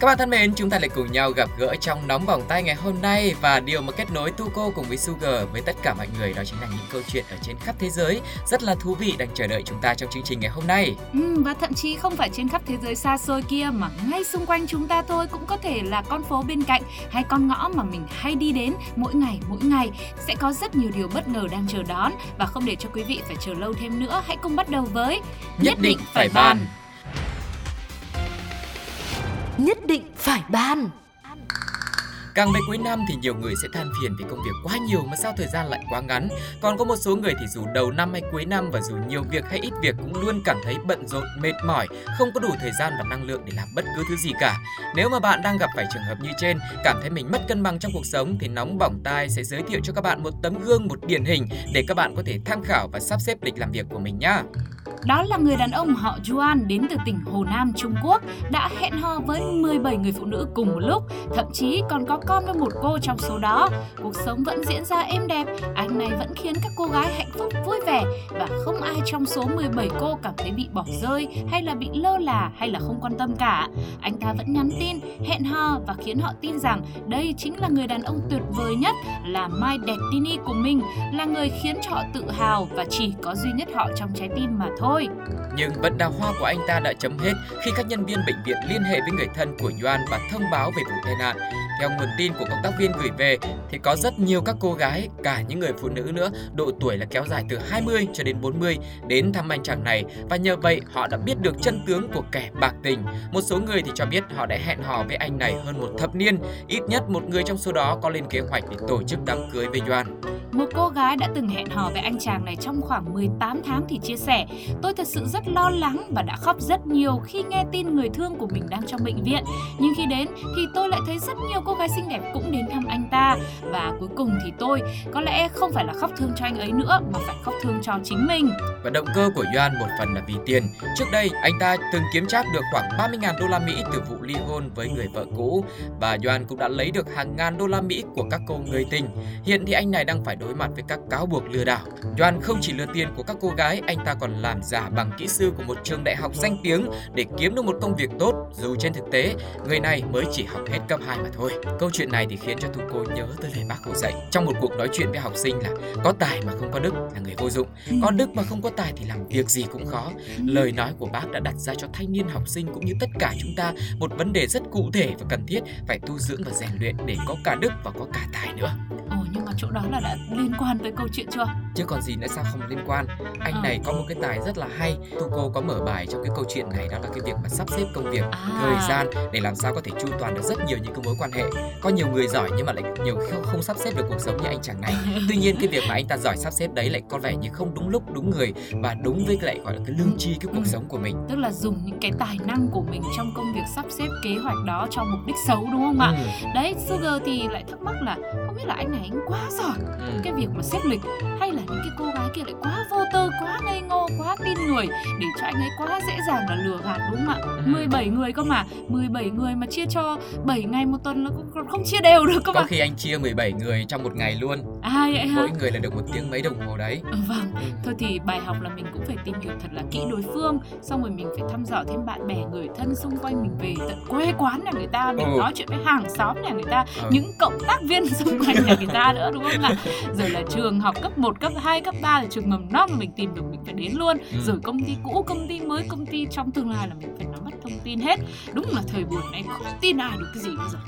Các bạn thân mến, chúng ta lại cùng nhau gặp gỡ trong nóng bỏng tay ngày hôm nay và điều mà kết nối Tuco cùng với Sugar với tất cả mọi người đó chính là những câu chuyện ở trên khắp thế giới rất là thú vị đang chờ đợi chúng ta trong chương trình ngày hôm nay. Ừ, và thậm chí không phải trên khắp thế giới xa xôi kia mà ngay xung quanh chúng ta thôi cũng có thể là con phố bên cạnh hay con ngõ mà mình hay đi đến mỗi ngày mỗi ngày sẽ có rất nhiều điều bất ngờ đang chờ đón và không để cho quý vị phải chờ lâu thêm nữa hãy cùng bắt đầu với Nhất định phải bàn. Nhất định phải ban Càng về cuối năm thì nhiều người sẽ than phiền vì công việc quá nhiều mà sao thời gian lại quá ngắn. Còn có một số người thì dù đầu năm hay cuối năm và dù nhiều việc hay ít việc cũng luôn cảm thấy bận rộn, mệt mỏi, không có đủ thời gian và năng lượng để làm bất cứ thứ gì cả. Nếu mà bạn đang gặp phải trường hợp như trên, cảm thấy mình mất cân bằng trong cuộc sống thì nóng bỏng tai sẽ giới thiệu cho các bạn một tấm gương, một điển hình để các bạn có thể tham khảo và sắp xếp lịch làm việc của mình nhá. Đó là người đàn ông họ Juan đến từ tỉnh Hồ Nam, Trung Quốc đã hẹn hò với 17 người phụ nữ cùng một lúc, thậm chí còn có con với một cô trong số đó. Cuộc sống vẫn diễn ra êm đẹp, anh này vẫn khiến các cô gái hạnh phúc vui vẻ và không ai trong số 17 cô cảm thấy bị bỏ rơi hay là bị lơ là hay là không quan tâm cả. Anh ta vẫn nhắn tin, hẹn hò và khiến họ tin rằng đây chính là người đàn ông tuyệt vời nhất, là My Destiny của mình, là người khiến cho họ tự hào và chỉ có duy nhất họ trong trái tim mà thôi. Nhưng vận đào hoa của anh ta đã chấm hết khi các nhân viên bệnh viện liên hệ với người thân của Yuan và thông báo về vụ tai nạn. Theo nguồn tin của công tác viên gửi về thì có rất nhiều các cô gái, cả những người phụ nữ nữa, độ tuổi là kéo dài từ 20 cho đến 40 đến thăm anh chàng này và nhờ vậy họ đã biết được chân tướng của kẻ bạc tình. Một số người thì cho biết họ đã hẹn hò với anh này hơn một thập niên, ít nhất một người trong số đó có lên kế hoạch để tổ chức đám cưới với Yuan. Một cô gái đã từng hẹn hò với anh chàng này trong khoảng 18 tháng thì chia sẻ Tôi thật sự rất lo lắng và đã khóc rất nhiều khi nghe tin người thương của mình đang trong bệnh viện Nhưng khi đến thì tôi lại thấy rất nhiều cô gái xinh đẹp cũng đến thăm anh ta Và cuối cùng thì tôi có lẽ không phải là khóc thương cho anh ấy nữa mà phải khóc thương cho chính mình Và động cơ của Yuan một phần là vì tiền. Trước đây, anh ta từng kiếm trác được khoảng 30.000 đô la Mỹ từ vụ ly hôn với người vợ cũ và Yuan cũng đã lấy được hàng ngàn đô la Mỹ của các cô người tình. Hiện thì anh này đang phải đối mặt với các cáo buộc lừa đảo. Yuan không chỉ lừa tiền của các cô gái, anh ta còn làm giả bằng kỹ sư của một trường đại học danh tiếng để kiếm được một công việc tốt, dù trên thực tế người này mới chỉ học hết cấp 2 mà thôi. Câu chuyện này thì khiến cho Thu cô nhớ tới lời bác Hồ dạy trong một cuộc nói chuyện với học sinh là có tài mà không có đức là người vô dụng, có đức mà không có tài thì làm việc gì cũng khó. Lời nói của bác đã đặt ra cho thanh niên học sinh cũng như tất cả chúng ta một vấn đề rất cụ thể và cần thiết phải tu dưỡng và rèn luyện để có cả đức và có cả tài nữa. Ồ nhưng mà chỗ đó là đã liên quan tới câu chuyện chưa? Chứ còn gì nữa sao không liên quan Anh Ờ. này có một cái tài rất là hay Tuco có mở bài trong cái câu chuyện này Đó là cái việc mà sắp xếp công việc À. Thời gian để làm sao có thể chu toàn được rất nhiều những cái mối quan hệ Có nhiều người giỏi nhưng mà lại nhiều không, không sắp xếp được cuộc sống như anh chàng này Tuy nhiên cái việc mà anh ta giỏi sắp xếp đấy lại có vẻ như không đúng lúc đúng người Và đúng với lại gọi là cái lương tri cái cuộc Ừ. sống của mình Tức là dùng những cái tài năng của mình trong công việc sắp xếp kế hoạch đó cho mục đích xấu đúng không ạ? Ừ, Đấy, Sugar thì lại thắc mắc là không biết là anh này anh quá giỏi ừ. cái việc mà xếp lịch hay là những cái cô gái kia lại quá vô tư, quá ngây ngô, quá tin người để cho anh ấy quá dễ dàng là lừa gạt đúng không ạ? Ừ. 17 người cơ mà, 17 người mà chia cho 7 ngày một tuần là cũng không chia đều được cơ Có mà. khi anh chia 17 người trong một ngày luôn À vậy hả? Mỗi người là được một tiếng mấy đồng hồ đấy Ừ, vâng, Ừ. thôi thì bài học là mình cũng phải tìm hiểu thật là kỹ đối phương Xong rồi mình phải thăm dò thêm bạn bè, người thân xung quanh mình về tận quê quán nhà người ta Mình Ừ. nói chuyện với hàng xóm nhà người ta Ờ. Những cộng tác viên xung quanh nhà người ta nữa đúng không ạ Rồi là trường học cấp 1, cấp 2, cấp 3 là trường mầm non mà mình tìm được mình phải đến luôn Ừ. Rồi công ty cũ, công ty mới, công ty trong tương lai là mình phải nắm bắt thông tin hết Đúng là thời buổi này không tin ai được cái gì bây giờ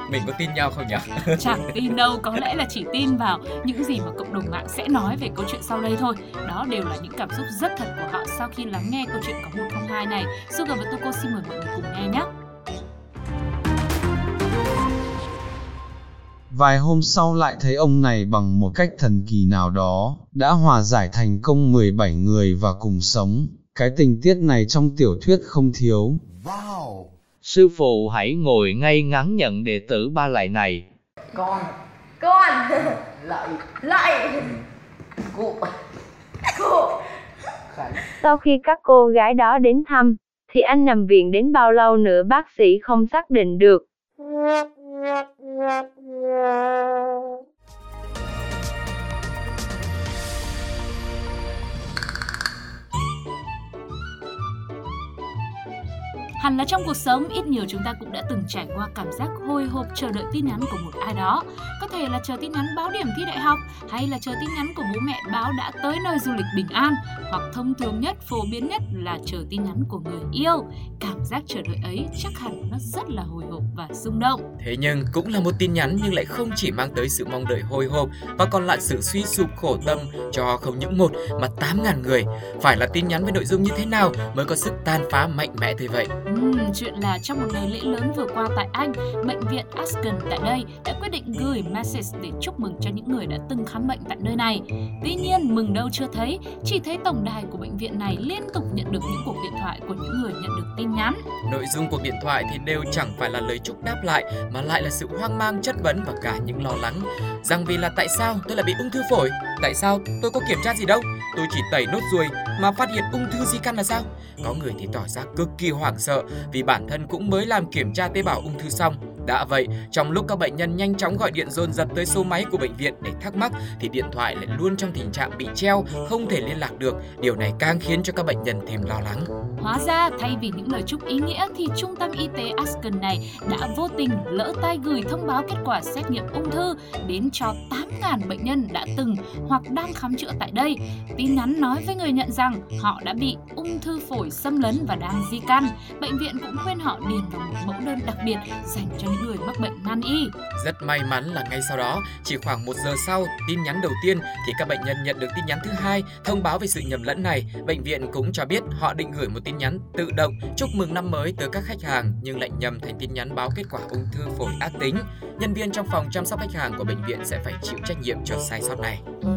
Mình có tin nhau không nhỉ? Chẳng tin đâu, có lẽ là chỉ tin vào những gì mà cộng đồng mạng sẽ nói về câu chuyện sau đây thôi. Đó đều là những cảm xúc rất thật của họ sau khi lắng nghe câu chuyện có 102 này. Sugar và Tuko xin mời mọi người cùng nghe nhé. Vài hôm sau lại thấy ông này bằng một cách thần kỳ nào đó, đã hòa giải thành công 17 người và cùng sống. Cái tình tiết này trong tiểu thuyết không thiếu. Sư phụ hãy ngồi ngay ngắn nhận đệ tử ba lại này. con con lợi lợi cụ cụ Sau khi các cô gái đó đến thăm, thì anh nằm viện đến bao lâu nữa bác sĩ không xác định được. Yeah. Hẳn là trong cuộc sống ít nhiều chúng ta cũng đã từng trải qua cảm giác hồi hộp chờ đợi tin nhắn của một ai đó. Có thể là chờ tin nhắn báo điểm thi đại học hay là chờ tin nhắn của bố mẹ báo đã tới nơi du lịch bình an hoặc thông thường nhất, phổ biến nhất là chờ tin nhắn của người yêu. Cảm giác chờ đợi ấy chắc hẳn nó rất là hồi hộp và rung động. Thế nhưng cũng là một tin nhắn nhưng lại không chỉ mang tới sự mong đợi hồi hộp và còn lại sự suy sụp khổ tâm cho không những một mà 8.000 người. Phải là tin nhắn với nội dung như thế nào mới có sức tan phá mạnh mẽ thế vậy? Uhm, chuyện là trong một ngày lễ lớn vừa qua tại Anh, bệnh viện Aston tại đây đã quyết định gửi message để chúc mừng cho những người đã từng khám bệnh tại nơi này. Tuy nhiên, mừng đâu chưa thấy, chỉ thấy tổng đài của bệnh viện này liên tục nhận được những cuộc điện thoại của những người nhận được tin nhắn. Nội dung cuộc điện thoại thì đều chẳng phải là lời chúc đáp lại mà lại là sự hoang mang chất vấn và cả những lo lắng rằng vì là tại sao tôi lại bị ung thư phổi, tại sao tôi có kiểm tra gì đâu, tôi chỉ tẩy nốt ruồi mà phát hiện ung thư di căn là sao? Có người thì tỏ ra cực kỳ hoảng sợ vì bản thân cũng mới làm kiểm tra tế bào ung thư xong. Đã vậy, trong lúc các bệnh nhân nhanh chóng gọi điện dồn dập tới số máy của bệnh viện để thắc mắc thì điện thoại lại luôn trong tình trạng bị treo, không thể liên lạc được. Điều này càng khiến cho các bệnh nhân thêm lo lắng. Hóa ra, thay vì những lời chúc ý nghĩa thì trung tâm y tế Aspen này đã vô tình lỡ tay gửi thông báo kết quả xét nghiệm ung thư đến cho 8.000 bệnh nhân đã từng hoặc đang khám chữa tại đây. Tin nhắn nói với người nhận rằng họ đã bị ung thư phổi xâm lấn và đang di căn. Bệnh viện cũng khuyên họ điền vào một mẫu đơn đặc biệt dành cho những người mắc bệnh nan y. Rất may mắn là ngay sau đó, chỉ khoảng một giờ sau tin nhắn đầu tiên thì các bệnh nhân nhận được tin nhắn thứ hai thông báo về sự nhầm lẫn này. Bệnh viện cũng cho biết họ định gửi một tin nhắn tự động chúc mừng năm mới tới các khách hàng, nhưng lại nhầm thành tin nhắn báo kết quả ung thư phổi ác tính. Nhân viên trong phòng chăm sóc khách hàng của bệnh viện sẽ phải chịu trách nhiệm cho sai sót này. Ừ.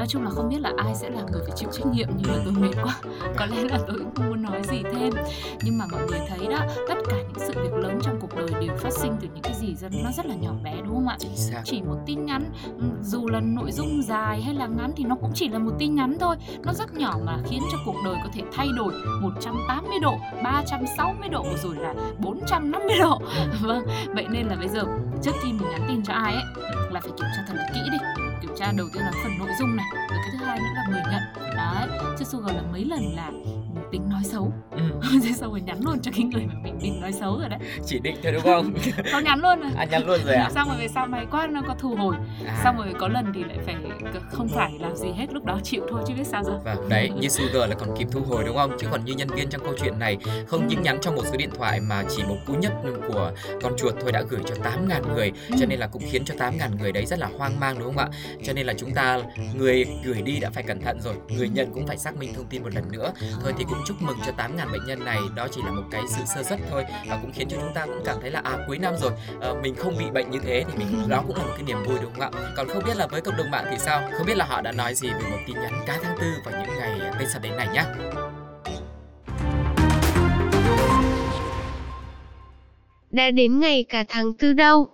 Nói chung là không biết là ai sẽ là người phải chịu trách nhiệm nhưng là tôi mệt quá. Có lẽ là tôi cũng không muốn nói gì thêm. Nhưng mà mọi người thấy đó, tất cả những sự việc lớn trong cuộc đời đều phát sinh từ những cái gì rất nó rất là nhỏ bé đúng không ạ? Chỉ một tin nhắn ừ, dù là nội dung dài hay là ngắn thì nó cũng chỉ là một tin nhắn thôi. Nó rất nhỏ mà khiến cho cuộc đời có thể thay đổi 180 độ, 360 độ rồi là 450 độ. Vâng, vậy nên là bây giờ trước khi mình nhắn tin cho ai ấy là phải kiểm tra thật là kỹ đi kiểm tra đầu tiên là phần nội dung này. Rồi cái thứ hai nữa là người nhận. Đấy chứ Sugar là mấy lần là tính nói xấu. Ừ. thế xong rồi nhắn luôn cho cái người mà mình định nói xấu rồi đấy. Chỉ định thôi đúng không? Có nhắn luôn rồi. À nhắn luôn rồi à? Xong rồi về sau may quá nó có thu hồi. À. xong rồi có lần thì lại phải không phải làm gì hết lúc đó chịu thôi chứ biết sao giờ. Vâng đấy như Sugar là còn kịp thu hồi đúng không? Chứ còn như nhân viên trong câu chuyện này không những nhắn trong một số điện thoại mà chỉ một cú nhấp của con chuột thôi đã gửi cho 8.000 người. Ừ. cho nên là cũng khiến cho 8.000 người đấy rất là hoang mang đúng không ạ? Cho nên là chúng ta người gửi đi đã phải cẩn thận rồi người nhận cũng phải xác minh thông tin một lần nữa. Thôi thì cũng chúc mừng cho 8.000 bệnh nhân này. Đó chỉ là một cái sự sơ xuất thôi và cũng khiến cho chúng ta cũng cảm thấy là à cuối năm rồi à, mình không bị bệnh như thế thì mình đó cũng là một cái niềm vui đúng không ạ? Còn không biết là với cộng đồng mạng thì sao? Không biết là họ đã nói gì về một tin nhắn cá tháng tư vào những ngày tết sắp đến này nhé đã đến ngày cả tháng tư đâu?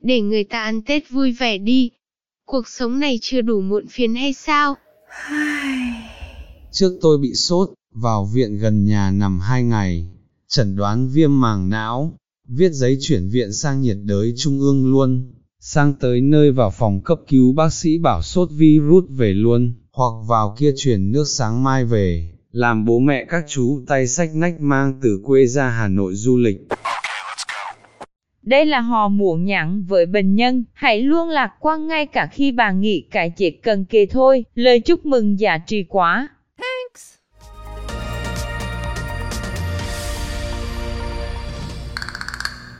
Để người ta ăn tết vui vẻ đi. Cuộc sống này chưa đủ muộn phiền hay sao? Trước tôi bị sốt vào viện gần nhà nằm hai ngày, chẩn đoán viêm màng não, viết giấy chuyển viện sang nhiệt đới trung ương luôn, sang tới nơi vào phòng cấp cứu bác sĩ bảo sốt virus về luôn, hoặc vào kia chuyển nước sáng mai về, làm bố mẹ các chú tay sách nách mang từ quê ra Hà Nội du lịch. Đây là hò muộn nhặn với bệnh nhân, hãy luôn lạc quan ngay cả khi bà nghĩ cái chết cần kề thôi, lời chúc mừng giá trị quá.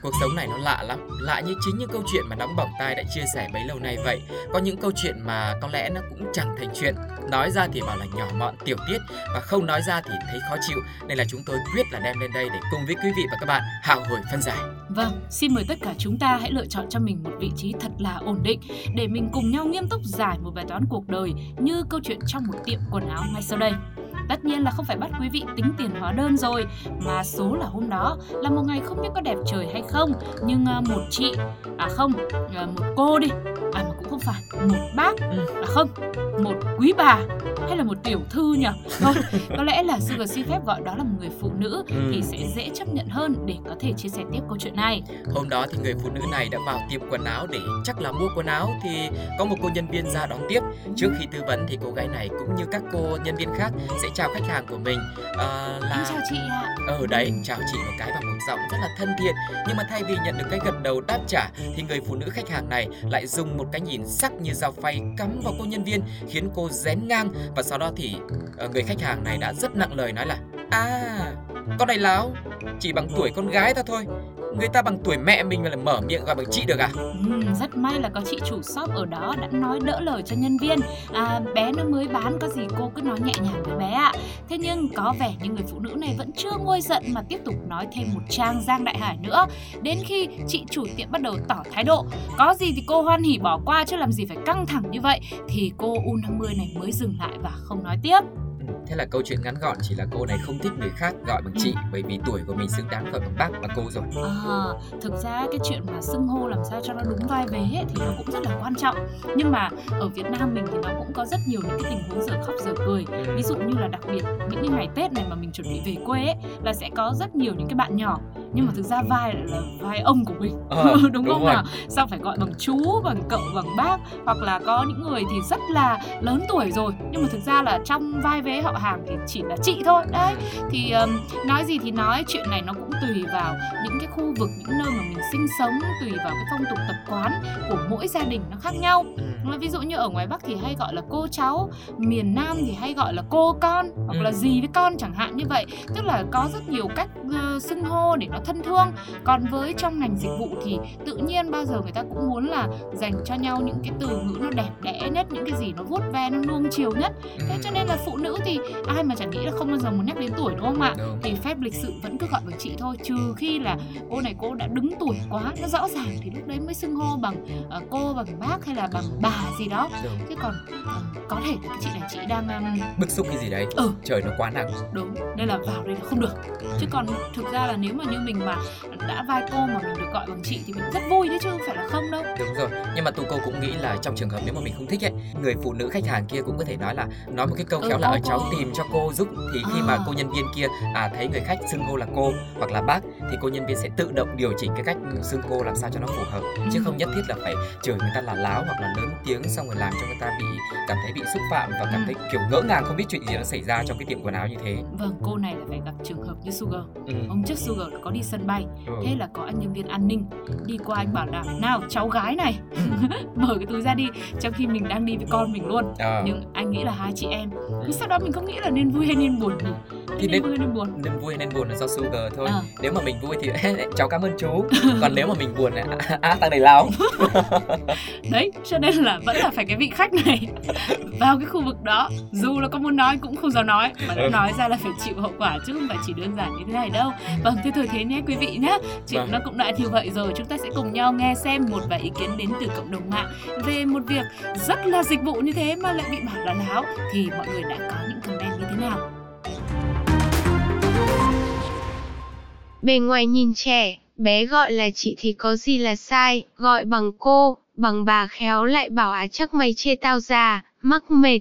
Cuộc sống này nó lạ lắm, lạ như chính những câu chuyện mà nóng bỏng tai đã chia sẻ bấy lâu nay vậy. Có những câu chuyện mà có lẽ nó cũng chẳng thành chuyện. Nói ra thì bảo là nhỏ mọn tiểu tiết và không nói ra thì thấy khó chịu. Nên là chúng tôi quyết là đem lên đây để cùng với quý vị và các bạn hào hồi phân giải. Vâng, xin mời tất cả chúng ta hãy lựa chọn cho mình một vị trí thật là ổn định để mình cùng nhau nghiêm túc giải một bài toán cuộc đời như câu chuyện trong một tiệm quần áo ngay sau đây. Tất nhiên là không phải bắt quý vị tính tiền hóa đơn rồi, mà số là hôm đó là một ngày không biết có đẹp trời hay không, nhưng à, một chị, à không, à, một cô đi, không phải một bác Ừ. à không một quý bà hay là một tiểu thư nhỉ thôi có lẽ là Sugar xin phép gọi đó là một người phụ nữ Ừ. thì sẽ dễ chấp nhận hơn để có thể chia sẻ tiếp câu chuyện này Hôm đó thì người phụ nữ này đã vào tiệm quần áo để chắc là mua quần áo thì có một cô nhân viên ra đón tiếp. Trước khi tư vấn thì cô gái này cũng như các cô nhân viên khác sẽ chào khách hàng của mình em là chào chị ạ ở đấy chào chị một cái bằng một giọng rất là thân thiện nhưng mà thay vì nhận được cái gật đầu đáp trả thì người phụ nữ khách hàng này lại dùng một cái nhìn sắc như dao phay cắm vào cô nhân viên, khiến cô rén ngang và sau đó thì ờ, người khách hàng này đã rất nặng lời nói là à con này láo, chỉ bằng tuổi con gái ta thôi người ta bằng tuổi mẹ mình mà lại mở miệng gọi bằng chị được à? Ừm, rất may là có chị chủ shop ở đó đã nói đỡ lời cho nhân viên. À, bé nó mới bán có gì cô cứ nói nhẹ nhàng với bé ạ. Thế nhưng có vẻ như người phụ nữ này vẫn chưa nguôi giận mà tiếp tục nói thêm một trang giang đại hải nữa. Đến khi chị chủ tiệm bắt đầu tỏ thái độ có gì thì cô hoan hỉ bỏ qua chứ làm gì phải căng thẳng như vậy? thì cô U50 này mới dừng lại và không nói tiếp. Ừ, Thế là câu chuyện ngắn gọn chỉ là cô này không thích người khác gọi bằng chị bởi vì tuổi của mình xứng đáng gọi bằng bác và cô rồi. À, thực ra cái chuyện mà xưng hô làm sao cho nó đúng vai vế ấy, thì nó cũng rất là quan trọng. Nhưng mà ở Việt Nam mình thì nó cũng có rất nhiều những cái tình huống giờ khóc giờ cười. Ví dụ như là đặc biệt những cái ngày Tết này mà mình chuẩn bị về quê ấy, là sẽ có rất nhiều những cái bạn nhỏ. Nhưng mà thực ra vai là vai ông của mình. Ờ, đúng, đúng không rồi. nào? Sao phải gọi bằng chú bằng cậu bằng bác? Hoặc là có những người thì rất là lớn tuổi rồi. Nhưng mà thực ra là trong vai vế họ hàng thì chỉ là chị thôi. Đấy thì um, nói gì thì nói chuyện này nó cũng tùy vào những cái khu vực những nơi mà mình sinh sống tùy vào cái phong tục tập quán của mỗi gia đình nó khác nhau. Ừ. Mà ví dụ như ở ngoài Bắc thì hay gọi là cô cháu miền Nam thì hay gọi là cô con hoặc Ừ. là dì với con chẳng hạn như vậy. Tức là có rất nhiều cách ờ, xưng hô để nó thân thương. Còn với trong ngành dịch vụ thì tự nhiên bao giờ người ta cũng muốn là dành cho nhau những cái từ ngữ nó đẹp đẽ nhất những cái gì nó vuốt ve nó nuông chiều nhất. Thế cho nên là phụ nữ thì ai mà chẳng nghĩ là không bao giờ muốn nhắc đến tuổi đúng không ạ Đúng. thì phép lịch sự vẫn cứ gọi bằng chị thôi trừ khi là cô này cô đã đứng tuổi quá nó rõ ràng thì lúc đấy mới xưng hô bằng ờ, cô bằng bác hay là bằng bà gì đó Đúng. chứ còn ờ, có thể là cái chị này chị đang um, Bức xúc cái gì đấy. Ừ. Trời nó quá nặng. đúng nên là vào đây là không được chứ còn thực ra là nếu mà như mình mà đã vai cô mà mình được gọi bằng chị thì mình rất vui đấy chứ không phải là không đâu Đúng rồi. Nhưng mà tụi cô cũng nghĩ là trong trường hợp nếu mà mình không thích ấy, người phụ nữ khách hàng kia cũng có thể nói là nói một cái câu Ừ, khéo là cô, ở cháu cô." Tìm cho cô giúp thì khi mà À. cô nhân viên kia à thấy người khách xưng hô là cô hoặc là bác thì cô nhân viên sẽ tự động điều chỉnh cái cách xưng hô làm sao cho nó phù hợp chứ Ừ. không nhất thiết là phải chửi người ta là láo hoặc là lớn tiếng xong rồi làm cho người ta bị cảm thấy bị xúc phạm và cảm Ừ. thấy kiểu ngỡ ngàng không biết chuyện gì nó xảy ra trong cái tiệm quần áo như thế. vâng cô này là phải gặp trường hợp như Sugar Ừ. hôm trước Sugar có đi sân bay Ừ. thế là có anh nhân viên an ninh đi qua anh bảo là nào cháu gái này mở cái túi ra đi trong khi mình đang đi với con mình luôn Ờ. nhưng anh nghĩ là hai chị em nhưng sau đó mình không nghĩ là nên vui hay nên buồn nhỉ Thì nên nên- vui hay nên buồn nên vui hay nên buồn là do Sugar thôi. Ờ. Nếu mà mình vui thì cháu cảm ơn chú. Còn nếu mà mình buồn là à, à thằng này láo. đấy cho nên là vẫn là phải cái vị khách này vào cái khu vực đó dù là có muốn nói cũng không dám nói mà đã Ừ. nói ra là phải chịu hậu quả chứ không phải chỉ đơn giản như thế này đâu vâng thế thôi thế nhé quý vị nhé chuyện Vâng. nó cũng đã như vậy rồi chúng ta sẽ cùng nhau nghe xem một vài ý kiến đến từ cộng đồng mạng về một việc rất là dịch vụ như thế mà lại bị bảo là láo thì mọi người đã có những thế nào Bề ngoài nhìn trẻ, bé gọi là chị thì có gì là sai, gọi bằng cô, bằng bà khéo lại bảo á chắc mày chê tao già, mắc mệt.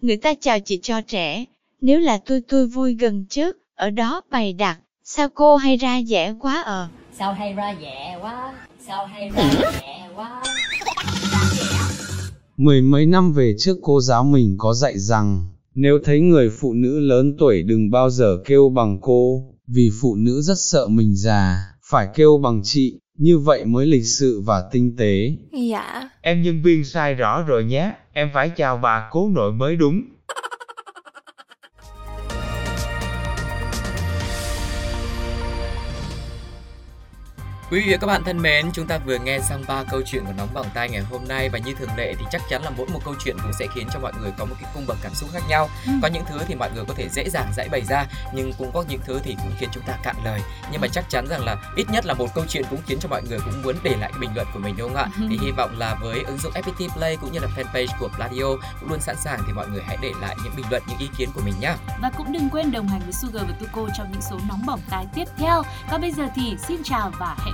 Người ta chào chị cho trẻ. Nếu là tôi tôi vui gần trước, ở đó bày đặt. Sao cô hay ra vẻ quá ờ. sao hay ra vẻ quá sao hay ra vẻ quá Mười mấy năm về trước cô giáo mình có dạy rằng, nếu thấy người phụ nữ lớn tuổi đừng bao giờ kêu bằng cô, vì phụ nữ rất sợ mình già, phải kêu bằng chị, như vậy mới lịch sự và tinh tế. Dạ Em nhân viên sai rõ rồi nhé, em phải chào bà cố nội mới đúng. Quý vị và các bạn thân mến, chúng ta vừa nghe xong ba câu chuyện của Nóng Bỏng Tai ngày hôm nay và như thường lệ thì chắc chắn là mỗi một câu chuyện cũng sẽ khiến cho mọi người có một cái cung bậc cảm xúc khác nhau. Ừ. Có những thứ thì mọi người có thể dễ dàng giải bày ra nhưng cũng có những thứ thì cũng khiến chúng ta cạn lời. Nhưng mà chắc chắn rằng là ít nhất là một câu chuyện cũng khiến cho mọi người cũng muốn để lại cái bình luận của mình đúng không ạ? Ừ. Thì hy vọng là với ứng dụng FPT Play cũng như là fanpage của Pladio cũng luôn sẵn sàng thì mọi người hãy để lại những bình luận, những ý kiến của mình nhé. Và cũng đừng quên đồng hành với Sugar và Tuko trong những số nóng bỏng tai tiếp theo. Còn bây giờ thì xin chào và hẹn